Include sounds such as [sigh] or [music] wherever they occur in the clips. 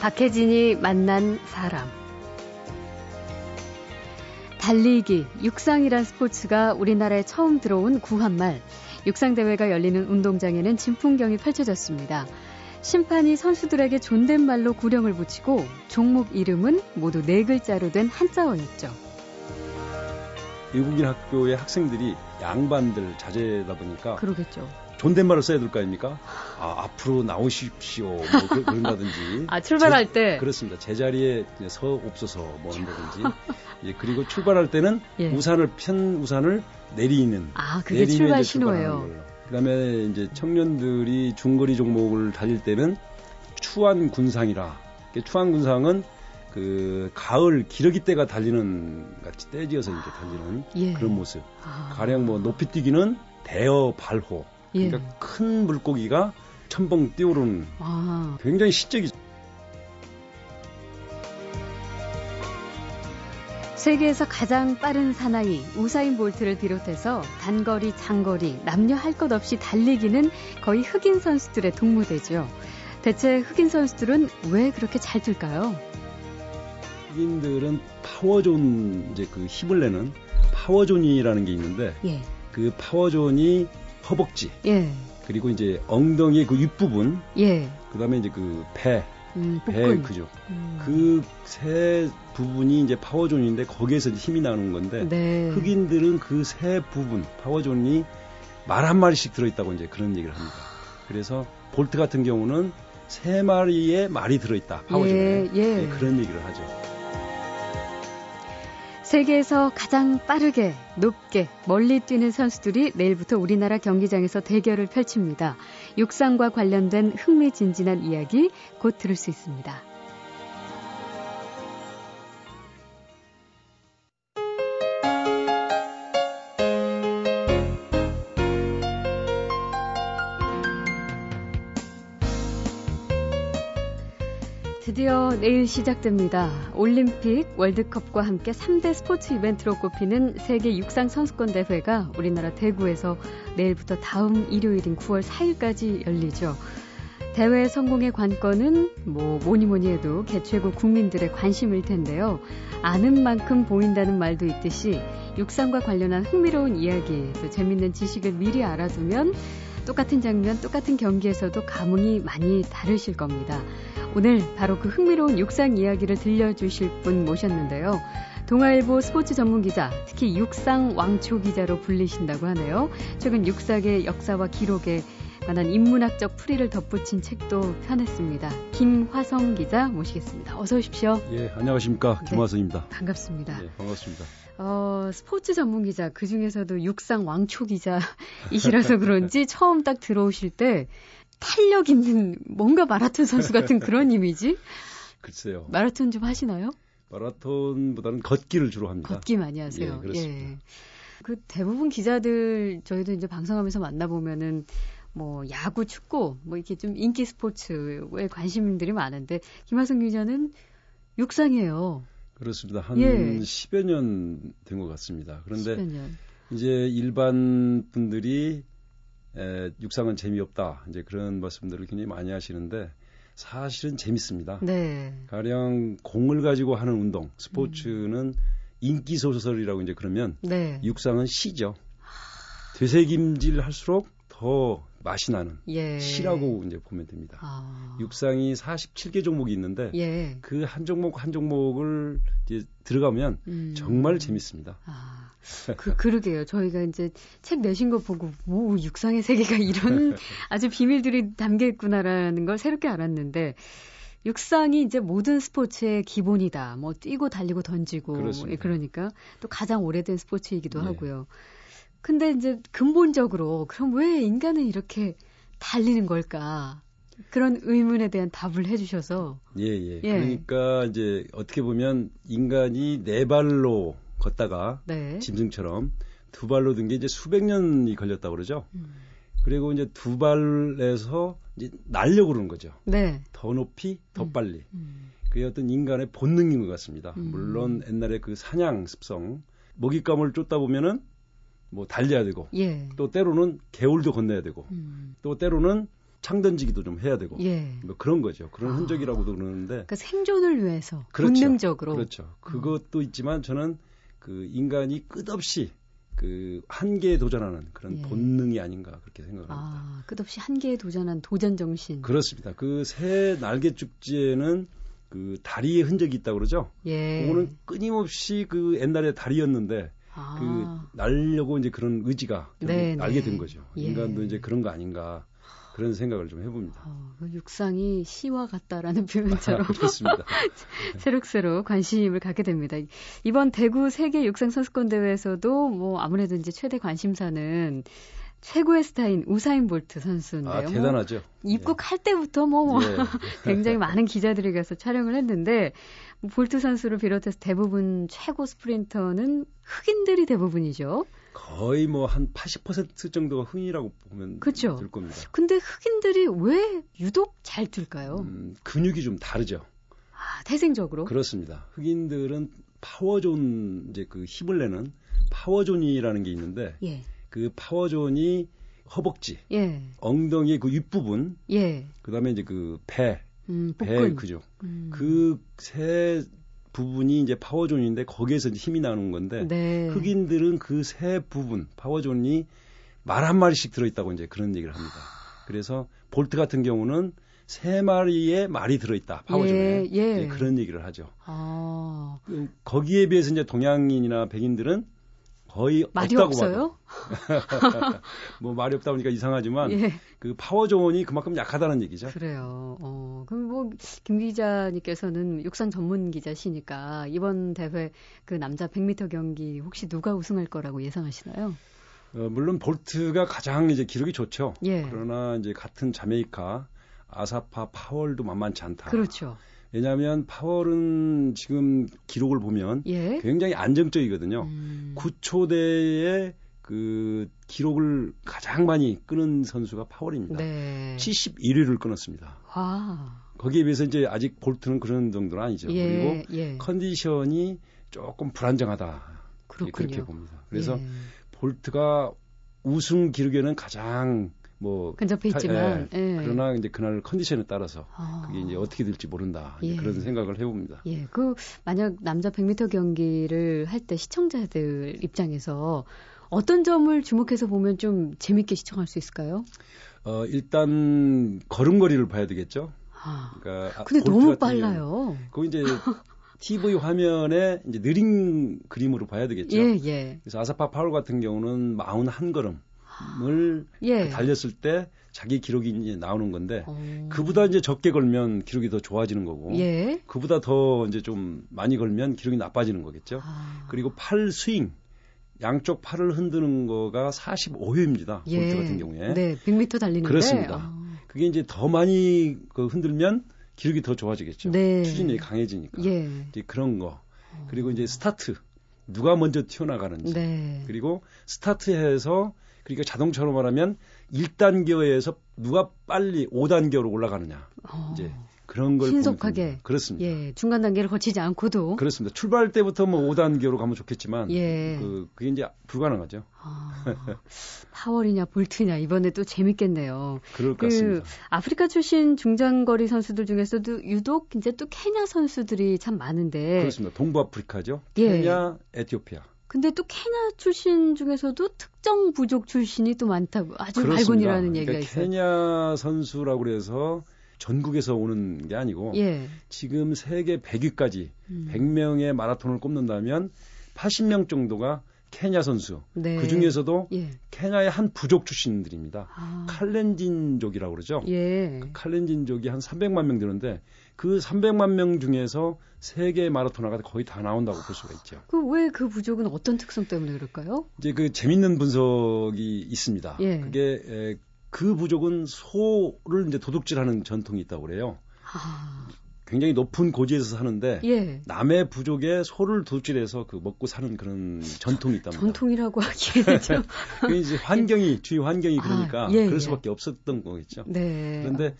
박혜진이 만난 사람. 달리기, 육상이란 스포츠가 우리나라에 처음 들어온 구한말. 육상대회가 열리는 운동장에는 진풍경이 펼쳐졌습니다. 심판이 선수들에게 존댓말로 구령을 붙이고 종목 이름은 모두 네 글자로 된 한자어였죠. 외국인 학교의 학생들이 양반들 자제다 보니까 그러겠죠. 존댓말을 써야 될 거 아닙니까? 아, 앞으로 나오십시오. 뭐 그, 그런다든지. [laughs] 아, 출발할 제, 때? 그렇습니다. 제자리에 서 없어서 뭐 한다든지. 예, 그리고 출발할 때는 [laughs] 예. 우산을, 편 우산을 내리는. 아, 그게 출발 신호예요. 걸로. 그다음에 이제 청년들이 중거리 종목을 달릴 때는 추한 군상이라. 그 추한 군상은 그 가을 기러기 때가 달리는 같이 떼지어서 이렇게 달리는 예. 그런 모습. 아. 가령 뭐 높이 뛰기는 대어 발호. 예. 그러니까 큰 물고기가 첨벙 뛰어오르는 아, 굉장히 시적이죠. 세계에서 가장 빠른 사나이 우사인 볼트를 비롯해서 단거리, 장거리, 남녀 할 것 없이 달리기는 거의 흑인 선수들의 독무대죠. 대체 흑인 선수들은 왜 그렇게 잘 뛸까요? 흑인들은 power zone 이제 그 힘을 내는 power zone이라는 게 있는데 예, 그 power zone이 허벅지 예, 그리고 이제 엉덩이의 그 윗부분 예. 그다음에 이제 그 배, 음, 배. 그죠. 음. 그세 부분이 이제 power zone인데 거기에서 힘이 나는 건데 네. 흑인들은 그 세 부분 power zone이 말 한 마리씩 들어있다고 이제 그런 얘기를 합니다. 그래서 볼트 같은 경우는 세 마리의 말이 들어있다 power zone에 예, 예. 네, 그런 얘기를 하죠. 세계에서 가장 빠르게, 높게, 멀리 뛰는 선수들이 내일부터 우리나라 경기장에서 대결을 펼칩니다. 육상과 관련된 흥미진진한 이야기 곧 들을 수 있습니다. 드디어 내일 시작됩니다. 올림픽, 월드컵과 함께 3대 스포츠 이벤트로 꼽히는 세계 육상 선수권 대회가 우리나라 대구에서 내일부터 다음 일요일인 9월 4일까지 열리죠. 대회 성공의 관건은 뭐 뭐니 뭐니 해도 개최국 국민들의 관심일 텐데요. 아는 만큼 보인다는 말도 있듯이 육상과 관련한 흥미로운 이야기, 또 재밌는 지식을 미리 알아두면 똑같은 장면, 똑같은 경기에서도 감흥이 많이 다르실 겁니다. 오늘 바로 그 흥미로운 육상 이야기를 들려주실 분 모셨는데요. 동아일보 스포츠 전문 기자, 특히 육상 왕초 기자로 불리신다고 하네요. 최근 육상의 역사와 기록에 관한 인문학적 풀이를 덧붙인 책도 펴냈습니다. 김화성 기자 모시겠습니다. 어서 오십시오. 예, 안녕하십니까 네. 김화선입니다. 반갑습니다. 예, 반갑습니다. 어, 스포츠 전문 기자, 그 중에서도 육상 왕초 기자이시라서 [laughs] 그런지 처음 딱 들어오실 때 탄력 있는 뭔가 마라톤 선수 같은 그런 이미지? 글쎄요. 마라톤 좀 하시나요? 마라톤보다는 걷기를 주로 합니다. 걷기 많이 하세요. 예, 그렇습니다. 그 대부분 기자들 저희도 이제 방송하면서 만나보면은 뭐 야구, 축구 뭐 이렇게 좀 인기 스포츠에 관심들이 많은데 김하성 기자는 육상이에요. 그렇습니다. 한 예. 10여 년 된 것 같습니다. 그런데 10여 년. 이제 일반 분들이 에, 육상은 재미없다. 이제 그런 말씀들을 굉장히 많이 하시는데 사실은 재밌습니다. 네. 가령 공을 가지고 하는 운동, 스포츠는 음. 인기 소설이라고 이제 그러면 네. 육상은 시죠. 되새김질 할수록 더 맛이 나는 예. 시라고 이제 보면 됩니다. 아. 육상이 47개 종목이 있는데 예. 그한 종목 한 종목을 이제 들어가면 음. 정말 재밌습니다. 아, 그, 그러게요. 저희가 이제 책 내신 거 보고, 뭐, 육상의 세계가 [laughs] 이런 [laughs] 아주 비밀들이 담겨 있구나라는 걸 새롭게 알았는데, 육상이 이제 모든 스포츠의 기본이다. 뭐, 뛰고 달리고 던지고. 그렇습니다. 예, 그러니까 또 가장 오래된 스포츠이기도 네. 하고요. 근데 이제 근본적으로, 그럼 왜 인간은 이렇게 달리는 걸까? 그런 의문에 대한 답을 해주셔서, 예, 예. 예. 그러니까 이제 어떻게 보면 인간이 네 발로 걷다가 네. 짐승처럼 두 발로 든 게 이제 수백 년이 걸렸다고 그러죠. 음. 그리고 이제 두 발에서 이제 날려고 그러는 거죠. 네. 더 높이, 더 음. 빨리. 음. 그게 어떤 인간의 본능인 것 같습니다. 음. 물론 옛날에 그 사냥 습성, 먹잇감을 쫓다 보면은 뭐 달려야 되고, 예. 또 때로는 개울도 건너야 되고, 음. 또 때로는 창 던지기도 좀 해야 되고 예. 뭐 그런 거죠. 그런 아. 흔적이라고도 그러는데 그러니까 생존을 위해서 그렇죠. 본능적으로 그렇죠. 그것도 있지만 저는 그 인간이 끝없이 그 한계에 도전하는 그런 예. 본능이 아닌가 그렇게 생각합니다. 아, 끝없이 한계에 도전한 도전 정신. 그렇습니다. 그 새 날개 축제는 그 다리의 흔적이 있다고 그러죠. 예. 그거는 끊임없이 그 옛날에 다리였는데 아. 그 날려고 이제 그런 의지가 네, 날게 네. 된 거죠. 예. 인간도 이제 그런 거 아닌가 그런 생각을 좀 해봅니다. 어, 그 육상이 시와 같다라는 [laughs] 표현처럼 그렇습니다. [laughs] 새록새록 관심을 갖게 됩니다. 이번 대구 세계 육상 선수권 대회에서도 뭐 아무래도 이제 최대 관심사는 최고의 스타인 우사인 볼트 선수인데요. 아뭐 대단하죠. 입국할 때부터 뭐 예. [laughs] 굉장히 많은 기자들이 가서 촬영을 했는데 뭐 볼트 선수를 비롯해서 대부분 최고 스프린터는 흑인들이 대부분이죠. 거의 뭐 한 80% 정도가 흑인이라고 보면 그쵸. 될 겁니다. 근데 흑인들이 왜 유독 잘 뛸까요? 음, 근육이 좀 다르죠. 아, 태생적으로. 그렇습니다. 흑인들은 power zone 이제 그 힘을 내는 power zone이라는 게 있는데 예. 그 power zone이 허벅지, 예. 엉덩이 그 윗부분, 예. 그다음에 이제 그 배, 음, 배 복근. 그죠. 음. 그세 부분이 이제 power zone인데 거기에서 이제 힘이 나는 건데 네. 흑인들은 그 세 부분 power zone이 말 한 마리씩 들어있다고 이제 그런 얘기를 합니다. 그래서 볼트 같은 경우는 세 마리의 말이 들어있다 power zone에 예, 예. 이제 그런 얘기를 하죠. 아, 그, 거기에 비해서 이제 동양인이나 백인들은 거의 말이 없다고 없어요? [laughs] 뭐 말이 없다 보니까 이상하지만 예. 그 power zone이 그만큼 약하다는 얘기죠. 그래요. 어, 그럼 뭐, 김 기자님께서는 육상 전문 기자시니까 이번 대회 그 남자 100m 경기 혹시 누가 우승할 거라고 예상하시나요? 어, 물론 볼트가 가장 이제 기록이 좋죠. 예. 그러나 이제 같은 자메이카 아사파 파월도 만만치 않다. 그렇죠. 왜냐하면 파월은 지금 기록을 보면 예. 굉장히 안정적이거든요. 음, 9초대의 그 기록을 가장 많이 끄는 선수가 파월입니다. 네. 71위를 끊었습니다. 와. 거기에 비해서 이제 아직 볼트는 그런 정도는 아니죠. 예, 그리고 예. 컨디션이 조금 불안정하다. 그렇군요. 그렇게 봅니다. 그래서 예. 볼트가 우승 기록에는 가장 뭐 근접해 있지만, 예, 예. 그러나 이제 그날 컨디션에 따라서 아. 그게 이제 어떻게 될지 모른다. 예. 그런 생각을 해봅니다. 예, 그 만약 남자 100m 경기를 할 때 시청자들 입장에서 어떤 점을 주목해서 보면 좀 재밌게 시청할 수 있을까요? 어, 일단 걸음걸이를 봐야 되겠죠. 아, 그러니까 아, 근데 너무 빨라요. 그거 이제 TV 화면에 이제 느린 그림으로 봐야 되겠죠. 예, 예, 그래서 아사파 파울 같은 경우는 41걸음을 예. 달렸을 때 자기 기록이 이제 나오는 건데 어. 그보다 이제 적게 걸면 기록이 더 좋아지는 거고 예. 그보다 더 이제 좀 많이 걸면 기록이 나빠지는 거겠죠. 아, 그리고 팔 스윙 양쪽 팔을 흔드는 거가 45회입니다. 예. 볼트 같은 경우에. 네, 100m 달리는데. 그렇습니다. 아, 그게 이제 더 많이 그 흔들면 기록이 더 좋아지겠죠. 네. 추진력이 강해지니까. 예. 이제 그런 거. 그리고 이제 스타트. 누가 먼저 튀어나가는지. 네. 그리고 스타트해서 그러니까 자동차로 말하면 1단계에서 누가 빨리 5단계로 올라가느냐. 어, 이제 그런 걸 신속하게. 그렇습니다. 예, 중간 단계를 거치지 않고도. 그렇습니다. 출발 때부터 뭐 5단계로 가면 좋겠지만 예. 그 그게 이제 불가능하죠. 아, 파월이냐 볼트냐 이번에 또 재밌겠네요. 그럴 것 그 같습니다. 아프리카 출신 중장거리 선수들 중에서도 유독 이제 또 케냐 선수들이 참 많은데 그렇습니다. 동부 아프리카죠. 예. 케냐, 에티오피아. 근데 또 케냐 출신 중에서도 특정 부족 출신이 또 많다고 아주 그렇습니다. 발군이라는 얘기가 그러니까 있어요. 케냐 선수라고 그래서 전국에서 오는 게 아니고 예. 지금 세계 100위까지 음. 100명의 마라톤을 꼽는다면 80명 정도가 케냐 선수. 네. 그 중에서도 예. 케냐의 한 부족 출신들입니다. 아. 칼렌진족이라고 그러죠. 예. 칼렌진족이 한 300만 명 되는데 그 300만 명 중에서 세계 마라토너가 거의 다 나온다고 볼 수가 있죠. 그 왜 그 부족은 어떤 특성 때문에 그럴까요? 이제 그 재밌는 분석이 있습니다. 예. 그게 에, 그 부족은 소를 이제 도둑질하는 전통이 있다고 그래요. 아. 굉장히 높은 고지에서 사는데 예. 남의 부족에 소를 도둑질해서 그 먹고 사는 그런 전통이 있답니다. 전통이라고 하기에는 [laughs] 좀그 이제 환경이 주위 환경이 아, 그러니까 예, 그럴 예. 수밖에 없었던 거겠죠. 네. 그런데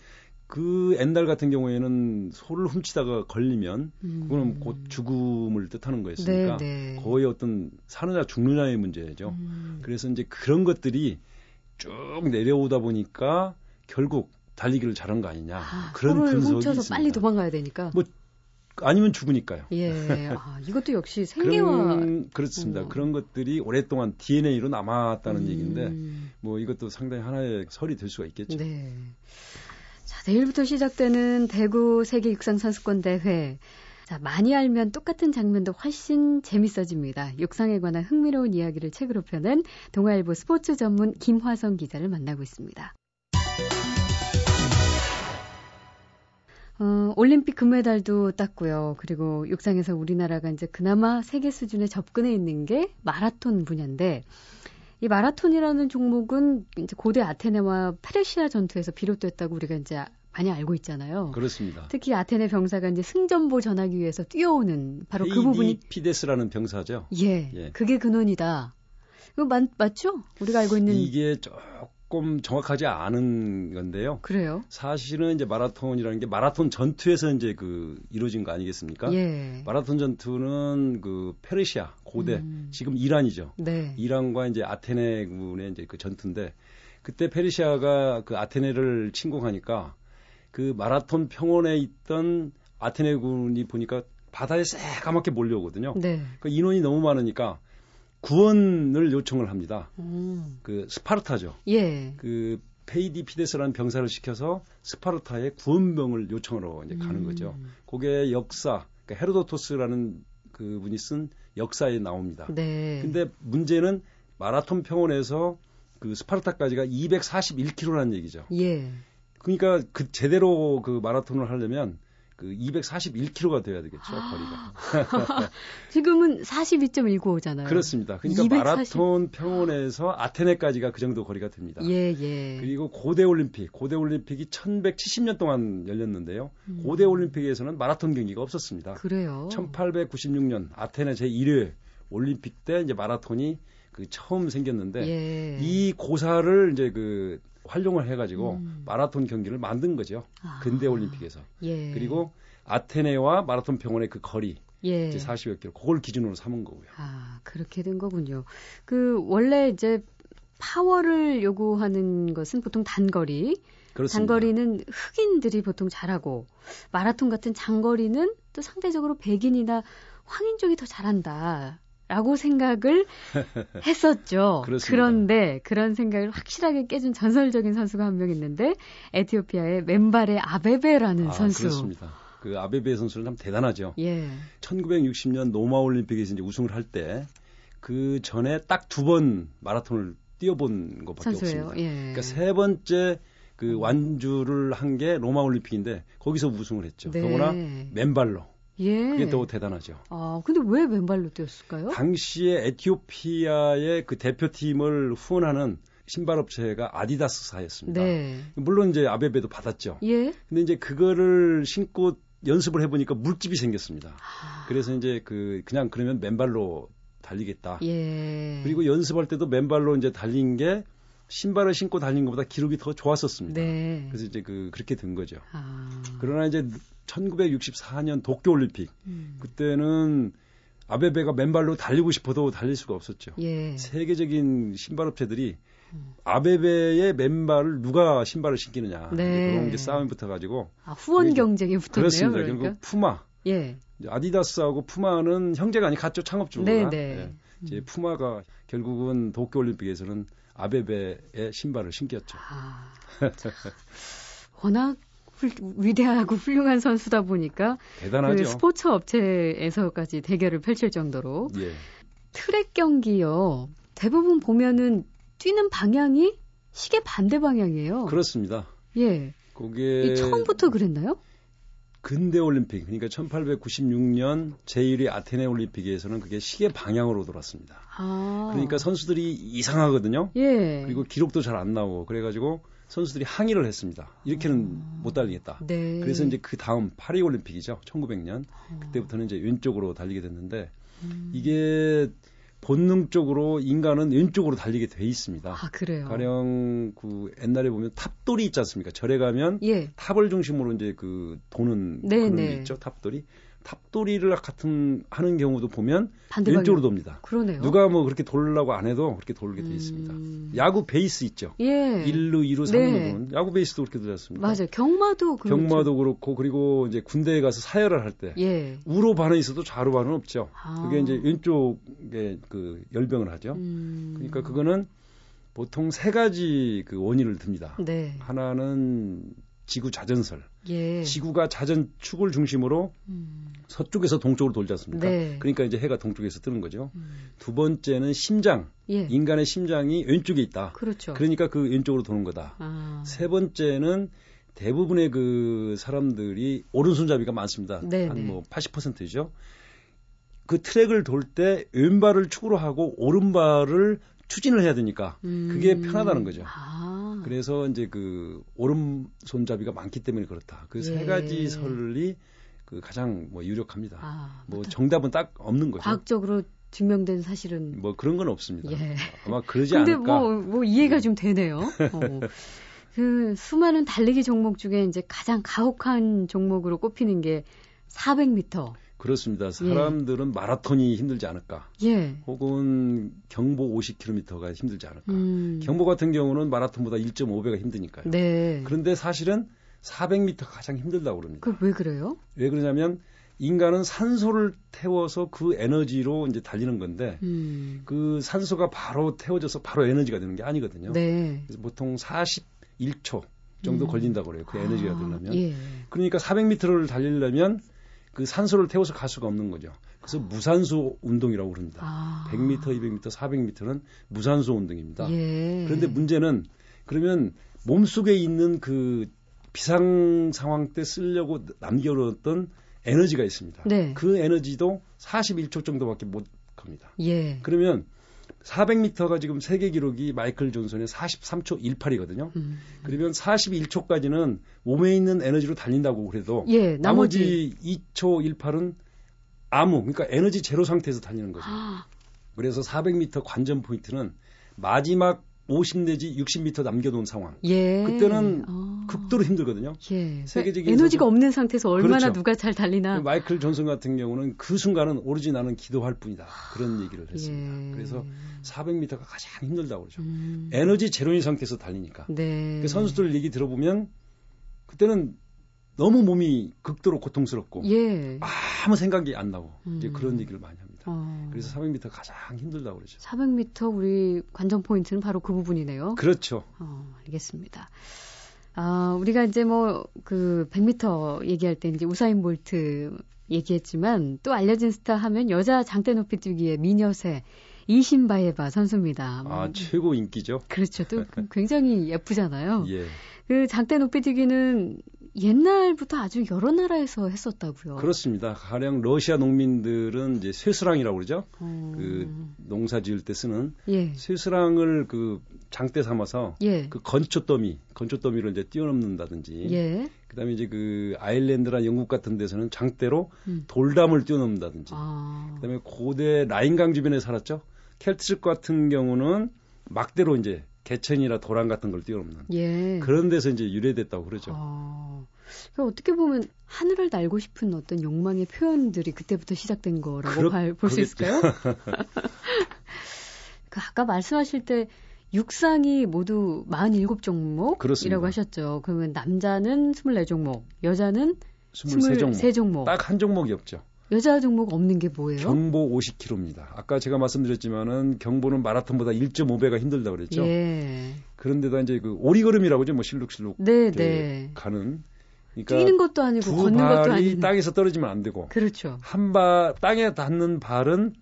그 옛날 같은 경우에는 소를 훔치다가 걸리면 음. 그거는 곧 죽음을 뜻하는 거였으니까 네, 네. 거의 어떤 사느냐 죽느냐의 문제죠. 음. 그래서 이제 그런 것들이 쭉 내려오다 보니까 결국 달리기를 잘한 거 아니냐 아, 그런 분석이 훔쳐서 있습니다. 빨리 도망가야 되니까. 뭐 아니면 죽으니까요. 예, [laughs] 아, 이것도 역시 생계와 그런, 그렇습니다. 어. 그런 것들이 오랫동안 DNA로 남았다는 음, 얘기인데 뭐 이것도 상당히 하나의 설이 될 수가 있겠죠. 네. 자, 내일부터 시작되는 대구 세계 육상 선수권 대회. 자, 많이 알면 똑같은 장면도 훨씬 재밌어집니다. 육상에 관한 흥미로운 이야기를 책으로 펴낸 동아일보 스포츠 전문 김화성 기자를 만나고 있습니다. 어, 올림픽 금메달도 땄고요. 그리고 육상에서 우리나라가 이제 그나마 세계 수준에 접근해 있는 게 마라톤 분야인데 이 마라톤이라는 종목은 이제 고대 아테네와 페르시아 전투에서 비롯됐다고 우리가 이제 많이 알고 있잖아요. 그렇습니다. 특히 아테네 병사가 이제 승전보 전하기 위해서 뛰어오는 바로 그 부분이 피데스라는 병사죠. 예, 예. 그게 근원이다. 맞, 맞죠? 우리가 알고 있는 이게 조금 정확하지 않은 건데요. 그래요? 사실은 이제 마라톤이라는 게 마라톤 전투에서 이제 그 이루어진 거 아니겠습니까? 예. 마라톤 전투는 그 페르시아 고대 음. 지금 이란이죠. 네. 이란과 이제 아테네군의 이제 그 전투인데 그때 페르시아가 그 아테네를 침공하니까 그 마라톤 평원에 있던 아테네군이 보니까 바다에 새까맣게 몰려오거든요. 네. 그 인원이 너무 많으니까 구원을 요청을 합니다. 음. 그 스파르타죠. 예. 그 페이디피데스라는 병사를 시켜서 스파르타에 구원병을 요청하러 이제 가는 음. 거죠. 그게 역사, 그러니까 헤로도토스라는 그 분이 쓴 역사에 나옵니다. 네. 근데 문제는 마라톤 평원에서 그 스파르타까지가 241km라는 얘기죠. 예. 그러니까 그 제대로 그 마라톤을 하려면 그 241km가 돼야 되겠죠, 아. 거리가. [laughs] 지금은 42.195잖아요. 그렇습니다. 그러니까 240. 마라톤 평원에서 아테네까지가 그 정도 거리가 됩니다. 예, 예. 그리고 고대 올림픽, 고대 올림픽이 1170년 동안 열렸는데요. 음. 고대 올림픽에서는 마라톤 경기가 없었습니다. 그래요. 1896년 아테네 제1회 올림픽 때 이제 마라톤이 그 처음 생겼는데 예. 이 고사를 이제 그 활용을 해가지고 음. 마라톤 경기를 만든 거죠. 아. 근대 올림픽에서. 예. 그리고 아테네와 마라톤 평원의 그 거리 예. 이제 40여 킬로 그걸 기준으로 삼은 거고요. 아, 그렇게 된 거군요. 그 원래 이제 파워를 요구하는 것은 보통 단거리, 그렇습니다. 단거리는 흑인들이 보통 잘하고 마라톤 같은 장거리는 또 상대적으로 백인이나 황인 쪽이 더 잘한다. 라고 생각을 [laughs] 했었죠. 그렇습니다. 그런데 그런 생각을 확실하게 깨준 전설적인 선수가 한 명 있는데 에티오피아의 맨발의 아베베라는 아, 선수. 그렇습니다. 그 아베베 선수는 참 대단하죠. 예. 1960년 노마 올림픽에서 이제 우승을 할 때 그 전에 딱 두 번 마라톤을 뛰어본 것밖에 선수예요. 없습니다. 예. 그러니까 세 번째 그 완주를 한 게 로마 올림픽인데 거기서 우승을 했죠. 네. 더구나 맨발로. 예. 그게 더 대단하죠. 아, 근데 왜 맨발로 뛰었을까요? 당시에 에티오피아의 그 대표팀을 후원하는 신발업체가 아디다스사였습니다. 네. 물론 이제 아베베도 받았죠. 예. 근데 이제 그거를 신고 연습을 해보니까 물집이 생겼습니다. 아, 그래서 이제 그 그냥 그러면 맨발로 달리겠다. 예. 그리고 연습할 때도 맨발로 이제 달린 게 신발을 신고 달린 것보다 기록이 더 좋았었습니다. 네. 그래서 이제 그 그렇게 된 거죠. 아. 그러나 이제 1964년 도쿄 올림픽 음. 그때는 아베베가 맨발로 달리고 싶어도 달릴 수가 없었죠. 예. 세계적인 신발업체들이 음. 아베베의 맨발을 누가 신발을 신기느냐 네. 그런 게 싸움이 붙어가지고 아, 후원 이제- 경쟁이 붙었네요. 그렇습니다. 그러니까. 결국 푸마 예. 아디다스하고 푸마는 형제가 아니 같죠 창업주가. 네, 네. 예. 이제 푸마가 결국은 도쿄올림픽에서는 아베베의 신발을 신겼죠. 아. [laughs] 워낙 훌, 위대하고 훌륭한 선수다 보니까 대단하죠. 그 스포츠 업체에서까지 대결을 펼칠 정도로 예. 트랙 경기요. 대부분 보면은 뛰는 방향이 시계 반대 방향이에요. 그렇습니다. 예. 그게 이 처음부터 그랬나요? 근대 올림픽 그러니까 1896년 제1회 아테네 올림픽에서는 그게 시계 방향으로 돌았습니다. 아. 그러니까 선수들이 이상하거든요. 예. 그리고 기록도 잘 안 나오고 그래가지고 선수들이 항의를 했습니다. 이렇게는 못 달리겠다. 네. 그래서 이제 그 다음 파리 올림픽이죠. 1900년 그때부터는 이제 왼쪽으로 달리게 됐는데 음. 이게 본능적으로 인간은 왼쪽으로 달리게 돼 있습니다. 아, 그래요? 가령 그 옛날에 보면 탑돌이 있지 않습니까? 절에 가면 예. 탑을 중심으로 이제 그 도는 네네. 그런 게 있죠. 탑돌이. 탑돌이를 같은 하는 경우도 보면 왼쪽으로 돕니다. 그러네요. 누가 뭐 그렇게 돌라고 안 해도 그렇게 돌게 돼 있습니다. 음... 야구 베이스 있죠. 예. 1루, 2루, 3루 네. 도는 야구 베이스도 그렇게 되지 않습니까? 맞아요. 경마도 그렇죠. 경마도 그렇고 그리고 이제 군대에 가서 사열을 할때 예. 우로 반은 있어도 좌로 반은 없죠. 아. 그게 이제 왼쪽에 그 열병을 하죠. 음... 그러니까 그거는 보통 세 가지 그 원인을 듭니다. 네. 하나는 지구 자전설. 예. 지구가 자전축을 중심으로 음. 서쪽에서 동쪽으로 돌지 않습니까? 네. 그러니까 이제 해가 동쪽에서 뜨는 거죠. 음. 두 번째는 심장. 예. 인간의 심장이 왼쪽에 있다. 그렇죠. 그러니까 그 왼쪽으로 도는 거다. 아. 세 번째는 대부분의 그 사람들이 오른손잡이가 많습니다. 한 뭐 80%죠. 그 트랙을 돌 때 왼발을 축으로 하고 오른발을 추진을 해야 되니까 그게 음. 편하다는 거죠. 아. 그래서 이제 그 오른손잡이가 많기 때문에 그렇다. 그세 예. 가지 설이 그 가장 뭐 유력합니다. 아, 뭐 정답은 딱 없는 거죠. 과학적으로 증명된 사실은 뭐 그런 건 없습니다. 예. 아마 그러지 근데 않을까. 뭐, 뭐 이해가 네. 좀 되네요. 어. 그 수많은 달리기 종목 중에 이제 가장 가혹한 종목으로 꼽히는 게 400m. 그렇습니다. 예. 사람들은 예. 마라톤이 힘들지 않을까. 예. 혹은 경보 50km가 힘들지 않을까. 음. 경보 같은 경우는 마라톤보다 1.5배가 힘드니까요. 네. 그런데 사실은 400m가 가장 힘들다고 그럽니다. 그 왜 그래요? 왜 그러냐면 인간은 산소를 태워서 그 에너지로 이제 달리는 건데 음. 그 산소가 바로 태워져서 바로 에너지가 되는 게 아니거든요. 네. 그래서 보통 41초 정도 음. 걸린다고 그래요. 그 에너지가 아, 되려면. 예. 그러니까 400m를 달리려면 그 산소를 태워서 갈 수가 없는 거죠. 그래서 무산소 운동이라고 그럽니다. 아. 100m, 200m, 400m는 무산소 운동입니다. 예. 그런데 문제는 그러면 몸속에 있는 그 비상 상황 때 쓰려고 남겨놓았던 에너지가 있습니다. 네. 그 에너지도 41초 정도밖에 못 갑니다. 예. 그러면 400m가 지금 세계 기록이 마이클 존슨의 43초 18이거든요. 음. 그러면 41초까지는 몸에 있는 에너지로 달린다고 그래도 예, 나머지, 나머지 2초 18은 아무 그러니까 에너지 제로 상태에서 달리는 거죠. 아. 그래서 400m 관전 포인트는 마지막 50 내지 60m 남겨놓은 상황. 예. 그때는 어. 극도로 힘들거든요. 예. 세계적인 에너지가 없는 상태에서 얼마나 그렇죠. 누가 잘 달리나. 마이클 존슨 같은 경우는 그 순간은 오로지 나는 기도할 뿐이다. 그런 얘기를 했습니다. 예. 그래서 400m가 가장 힘들다고 그러죠. 음. 에너지 제로인 상태에서 달리니까. 네. 그 선수들 얘기 들어보면 그때는 너무 몸이 극도로 고통스럽고 예. 아무 생각이 안 나고 음. 이제 그런 얘기를 많이 합니다. 어. 그래서 400m 가장 힘들다고 그러죠. 400m 우리 관전 포인트는 바로 그 부분이네요. 그렇죠. 어, 알겠습니다. 아, 우리가 이제 뭐 그 100m 얘기할 때 이제 우사인 볼트 얘기했지만 또 알려진 스타 하면 여자 장대 높이 뛰기의 미녀새 이신바에바 선수입니다. 아, 뭐, 최고 인기죠. 그렇죠. 또 굉장히 예쁘잖아요. [laughs] 예. 그 장대 높이 뛰기는 옛날부터 아주 여러 나라에서 했었다고요. 그렇습니다. 가령 러시아 농민들은 이제 쇠수랑이라고 그러죠. 어... 그 농사 지을 때 쓰는 예. 쇠수랑을 그 장대 삼아서 예. 그 건초 더미, 건초 더미를 이제 뛰어넘는다든지. 예. 그다음에 이제 그 아일랜드나 영국 같은 데서는 장대로 음. 돌담을 뛰어넘는다든지. 아... 그다음에 고대 라인강 주변에 살았죠. 켈트식 같은 경우는 막대로 이제 개천이나 도랑 같은 걸 뛰어넘는 예. 그런 데서 이제 유래됐다고 그러죠. 아, 그러니까 어떻게 보면 하늘을 날고 싶은 어떤 욕망의 표현들이 그때부터 시작된 거라고 볼 수 있을까요? [laughs] 그 아까 말씀하실 때 육상이 모두 47종목이라고 그렇습니다. 하셨죠. 그러면 남자는 24종목, 여자는 23종목. 23종목. 딱 한 종목이 없죠. 여자 종목 없는 게 뭐예요? 경보 50km입니다. 아까 제가 말씀드렸지만은 경보는 마라톤보다 1.5배가 힘들다 그랬죠. 예. 그런데다 이제 그 오리걸음이라고 하죠. 뭐 실룩실룩 네, 네. 가는 그러니까 뛰는 것도 아니고 걷는 것도 아니고 땅에서 떨어지면 안 되고 그렇죠. 한 발 땅에 닿는 발은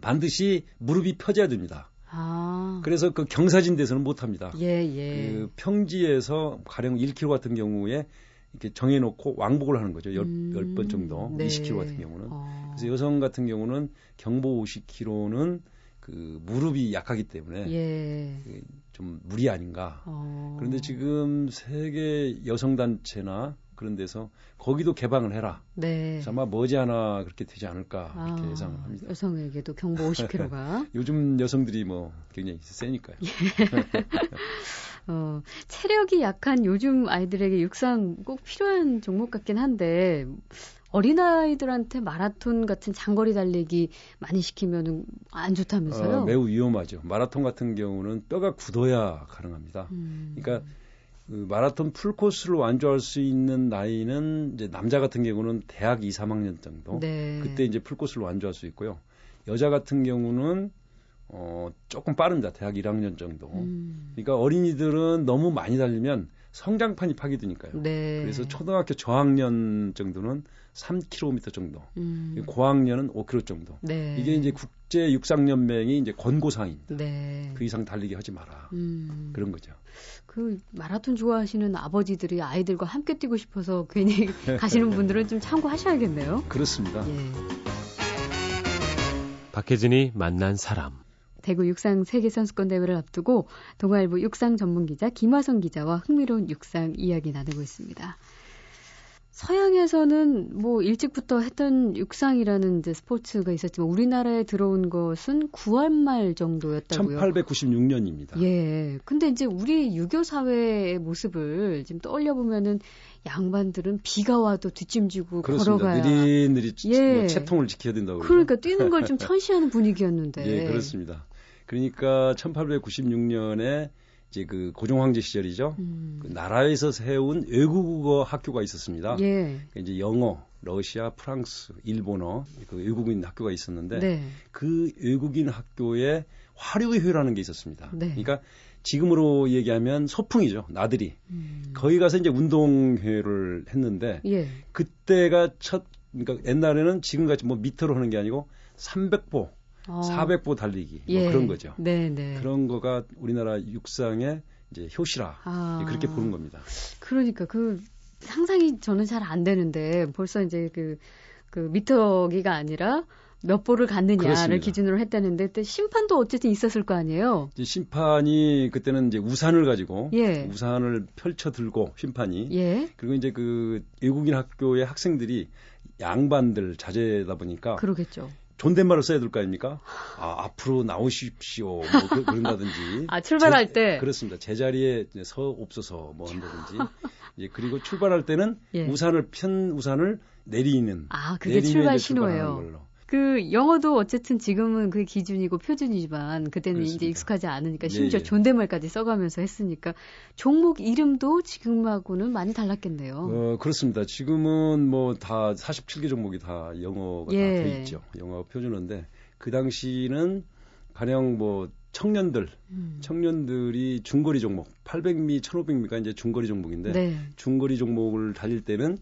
반드시 무릎이 펴져야 됩니다. 아. 그래서 그 경사진 데서는 못 합니다. 예, 예. 그 평지에서 가령 1km 같은 경우에 이렇게 정해놓고 왕복을 하는 거죠. 열, 음, 10번 정도. 네. 20km 같은 경우는. 어. 그래서 여성 같은 경우는 경보 50km는 그 무릎이 약하기 때문에 예. 좀 무리 아닌가. 어. 그런데 지금 세계 여성 단체나 그런 데서 거기도 개방을 해라. 네. 아마 머지않아 그렇게 되지 않을까 이렇게 아, 예상을 합니다. 여성에게도 경보 50km가. [laughs] 요즘 여성들이 뭐 굉장히 세니까요. 예. [laughs] 어, 체력이 약한 요즘 아이들에게 육상 꼭 필요한 종목 같긴 한데 어린아이들한테 마라톤 같은 장거리 달리기 많이 시키면 안 좋다면서요? 어, 매우 위험하죠. 마라톤 같은 경우는 뼈가 굳어야 가능합니다. 음. 그러니까 그 마라톤 풀코스를 완주할 수 있는 나이는 이제 남자 같은 경우는 대학 2, 3학년 정도. 네. 그때 이제 풀코스를 완주할 수 있고요. 여자 같은 경우는 어, 조금 빠릅니다. 대학 1학년 정도. 음. 그러니까 어린이들은 너무 많이 달리면 성장판이 파괴되니까요. 네. 그래서 초등학교 저학년 정도는 3km 정도, 음. 고학년은 5km 정도. 네. 이게 이제 국제 육상연맹이 이제 권고사항입니다. 네. 그 이상 달리기 하지 마라. 음. 그런 거죠. 그 마라톤 좋아하시는 아버지들이 아이들과 함께 뛰고 싶어서 괜히 [laughs] 가시는 분들은 좀 참고하셔야겠네요. 그렇습니다. 예. 박혜진이 만난 사람. 대구 육상 세계선수권 대회를 앞두고 동아일보 육상 전문 기자 김화성 기자와 흥미로운 육상 이야기 나누고 있습니다. 서양에서는 뭐 일찍부터 했던 육상이라는 이제 스포츠가 있었지만 우리나라에 들어온 것은 9월 말 정도였다고요. 1896년입니다. 예. 근데 이제 우리 유교 사회의 모습을 지금 떠올려 보면은 양반들은 비가 와도 뒷짐지고. 걸어가야 느릿느릿 예. 뭐 채통을 지켜야 된다고 그러니까 뛰는 걸 좀 [laughs] 천시하는 분위기였는데. 예, 그렇습니다. 그러니까 1896년에 이제 그 고종 황제 시절이죠. 음. 그 나라에서 세운 외국어 학교가 있었습니다. 예. 그러니까 이제 영어, 러시아, 프랑스, 일본어 그 외국인 학교가 있었는데 네. 그 외국인 학교에 화류회라는 게 있었습니다. 네. 그러니까 지금으로 얘기하면 소풍이죠. 나들이. 음. 거기 가서 이제 운동회를 했는데 예. 그때가 첫 그러니까 옛날에는 지금같이 뭐 미터로 하는 게 아니고 300보 어. 400보 달리기 뭐 예. 그런 거죠. 네, 네. 그런 거가 우리나라 육상의 이제 효시라 아. 그렇게 보는 겁니다. 그러니까 그 상상이 저는 잘 안 되는데 벌써 이제 그, 그 미터기가 아니라 몇 보를 갔느냐를 그렇습니다. 기준으로 했다는데 그때 심판도 어쨌든 있었을 거 아니에요. 심판이 그때는 이제 우산을 가지고 예. 우산을 펼쳐 들고 심판이 예. 그리고 이제 그 외국인 학교의 학생들이 양반들 자제다 보니까 그러겠죠. 존댓말을 써야 될 거 아닙니까? 아, 앞으로 나오십시오. 뭐 그, [laughs] 그런다든지. 아, 출발할 제, 때? 그렇습니다. 제자리에 서 없어서 뭐 한다든지. 이제 그리고 출발할 때는 예. 우산을 편 우산을 내리는. 아, 그게 출발 신호예요. 그 영어도 어쨌든 지금은 그 기준이고 표준이지만 그때는 그렇습니다. 이제 익숙하지 않으니까 심지어 예, 예. 존댓말까지 써가면서 했으니까 종목 이름도 지금하고는 많이 달랐겠네요. 어, 그렇습니다. 지금은 뭐 다 47개 종목이 다 영어가 예. 다돼 있죠. 영어 표준어인데 그 당시는 가령 뭐 청년들, 음. 청년들이 중거리 종목, 800미, 1500미가 이제 중거리 종목인데 네. 중거리 종목을 달릴 때는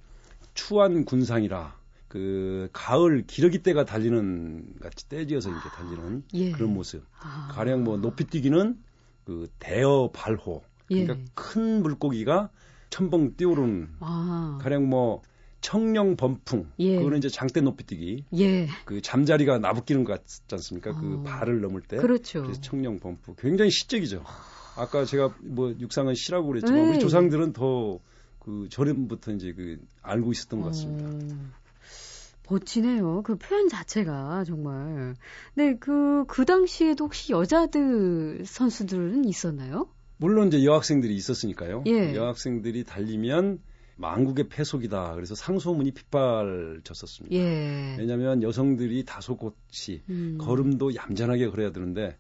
추한 군상이라 그 가을 기러기 때가 달리는 같이 떼지어서 이렇게 달리는 예. 그런 모습. 아. 가령 뭐 높이 뛰기는 그 대어 발호. 그러니까 예. 큰 물고기가 첨벙 뛰어오르는. 아. 가령 뭐 청령 범풍. 예. 그거는 이제 장대 높이 뛰기. 예. 그 잠자리가 나부끼는 것 같지 않습니까? 그 어. 발을 넘을 때. 그렇죠. 그래서 청령 범풍. 굉장히 시적이죠. 아까 제가 뭐 육상은 시라고 그랬지만 에이. 우리 네. 조상들은 더 그 저렴부터 이제 그 알고 있었던 것 같습니다. 어. 멋지네요. 그 표현 자체가 정말. 네, 그, 그 당시에도 혹시 여자들 선수들은 있었나요? 물론 이제 여학생들이 있었으니까요. 예. 여학생들이 달리면 망국의 패속이다. 그래서 상소문이 빗발쳤었습니다. 예. 왜냐하면 여성들이 다소곳이 음. 걸음도 얌전하게 걸어야 되는데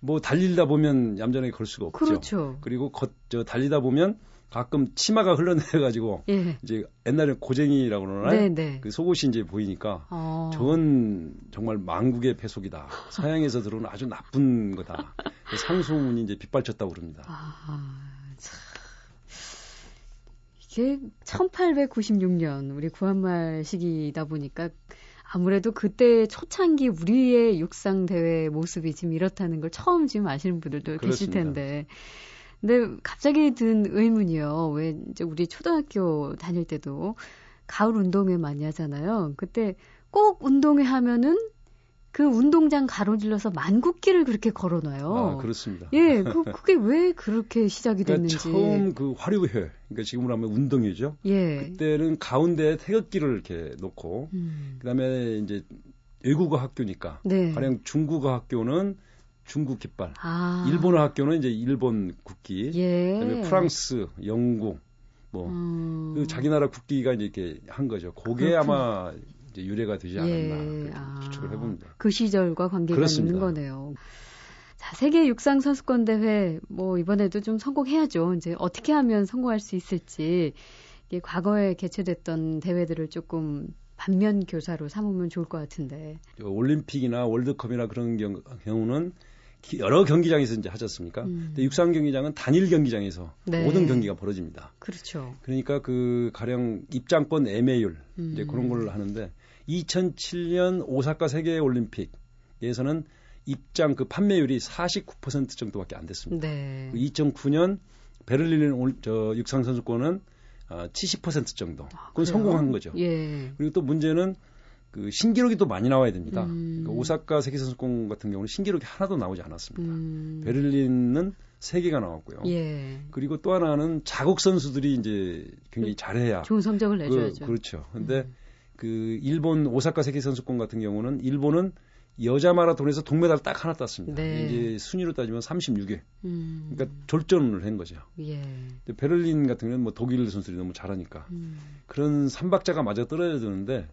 뭐 달리다 보면 얌전하게 걸 수가 없죠. 그렇죠. 그리고 거, 저 달리다 보면 가끔 치마가 흘러내가지고 예. 이제 옛날에 고쟁이라고 그러나요? 네네. 네. 그 속옷이 이제 보이니까 어. 저건 정말 망국의 패속이다. 서양에서 들어오는 아주 나쁜 거다. 그 상소문이 이제 빗발쳤다고 그럽니다. 아, 참. 이게 1896년 우리 구한말 시기다 보니까 아무래도 그때 초창기 우리의 육상 대회 모습이 지금 이렇다는 걸 처음 지금 아시는 분들도 그렇습니다. 계실 텐데 근데 갑자기 든 의문이요. 왜 이제 우리 초등학교 다닐 때도 가을 운동회 많이 하잖아요. 그때 꼭 운동회 하면은 그 운동장 가로질러서 만국기를 그렇게 걸어놔요. 아, 그렇습니다. 예, 그, 그게 왜 그렇게 시작이 그러니까 됐는지. 처음 그 화류회, 그러니까 지금으로 하면 운동회죠. 예. 그때는 가운데 태극기를 이렇게 놓고, 음. 그다음에 이제 외국어 학교니까, 네. 가령 중국어 학교는 중국 깃발, 아. 일본어 학교는 이제 일본 국기, 예. 그다음에 프랑스, 영국, 뭐 음. 그 자기 나라 국기가 이제 이렇게 한 거죠. 그게 그렇군요. 아마 이제 유래가 되지 않았나 예. 아. 추측을 해봅니다. 그 시절과 관계가 그렇습니다. 있는 거네요. 자, 세계 육상 선수권 대회 뭐 이번에도 좀 성공해야죠. 이제 어떻게 하면 성공할 수 있을지 이게 과거에 개최됐던 대회들을 조금 반면 교사로 삼으면 좋을 것 같은데. 올림픽이나 월드컵이나 그런 경, 경우는 기- 여러 경기장에서 이제 하지 않습니까? 음. 근데 육상 경기장은 단일 경기장에서 네. 모든 경기가 벌어집니다. 그렇죠. 그러니까 그 가령 입장권 애매율 이제 음. 그런 걸 하는데 2007년 오사카 세계 올림픽에서는 입장 그 판매율이 49% 정도밖에 안 됐습니다. 네. 2009년 베를린 올, 저 육상 선수권은 아, 70% 정도. 아, 그건 그래요? 성공한 거죠. 예. 그리고 또 문제는 그 신기록이 또 많이 나와야 됩니다. 음. 그 오사카 세계 선수권 같은 경우는 신기록이 하나도 나오지 않았습니다. 음. 베를린은 세 개가 나왔고요. 예. 그리고 또 하나는 자국 선수들이 이제 굉장히 잘해야 좋은 성적을 그, 내줘야죠. 그 렇죠. 근데 음. 그 일본 오사카 세계 선수권 같은 경우는 일본은 여자 마라톤에서 동메달 딱 하나 땄습니다. 네. 이제 순위로 따지면 36위. 음. 그러니까 졸전을 한 거죠. 예. 근데 베를린 같은 경우는 뭐 독일 선수들이 너무 잘하니까 음. 그런 삼박자가 맞아 떨어져 드는데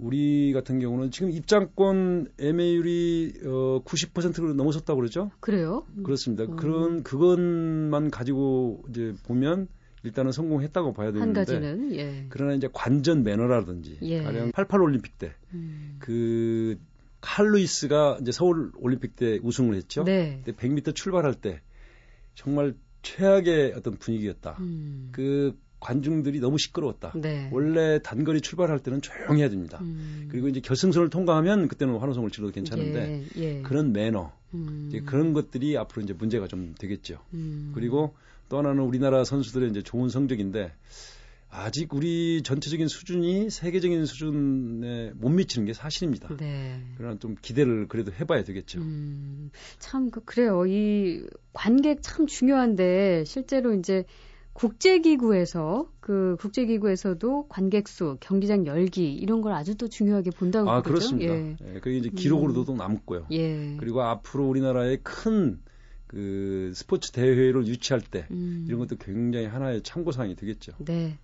우리 같은 경우는 지금 입장권 애매율이 어 90%로 넘어섰다고 그러죠? 그래요? 그렇습니다. 음. 그런 그것만 가지고 이제 보면 일단은 성공했다고 봐야 한 되는데 가지는 예. 그러나 이제 관전 매너라든지 예. 가령 88 올림픽 때 음. 그 칼루이스가 이제 서울 올림픽 때 우승을 했죠. 네. 그때 100m 출발할 때 정말 최악의 어떤 분위기였다. 음. 그 관중들이 너무 시끄러웠다. 네. 원래 단거리 출발할 때는 조용해야 됩니다. 음. 그리고 이제 결승선을 통과하면 그때는 환호성을 질러도 괜찮은데 예, 예. 그런 매너 음. 이제 그런 것들이 앞으로 이제 문제가 좀 되겠죠. 음. 그리고 또 하나는 우리나라 선수들의 이제 좋은 성적인데 아직 우리 전체적인 수준이 세계적인 수준에 못 미치는 게 사실입니다. 네. 그러나 좀 기대를 그래도 해봐야 되겠죠. 음, 참, 그, 그래요. 이 관객 참 중요한데, 실제로 이제 국제기구에서, 그 국제기구에서도 관객 수, 경기장 열기, 이런 걸 아주 또 중요하게 본다고 아 그러죠? 그렇습니다. 예. 예, 그게 이제 기록으로도 또 남고요. 예. 그리고 앞으로 우리나라의 큰 그 스포츠 대회를 유치할 때 음, 이런 것도 굉장히 하나의 참고 사항이 되겠죠. 네.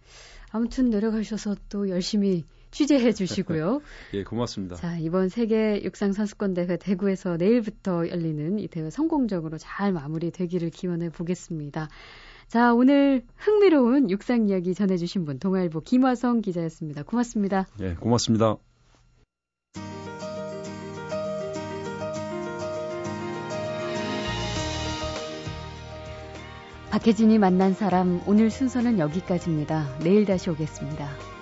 아무튼 내려가셔서 또 열심히 취재해 주시고요. [laughs] 예, 고맙습니다. 자, 이번 세계 육상 선수권 대회 대구에서 내일부터 열리는 이 대회 성공적으로 잘 마무리되기를 기원해 보겠습니다. 자, 오늘 흥미로운 육상 이야기 전해주신 분 동아일보 김화성 기자였습니다. 고맙습니다. 예, 고맙습니다. 박혜진이 만난 사람 오늘 순서는 여기까지입니다. 내일 다시 오겠습니다.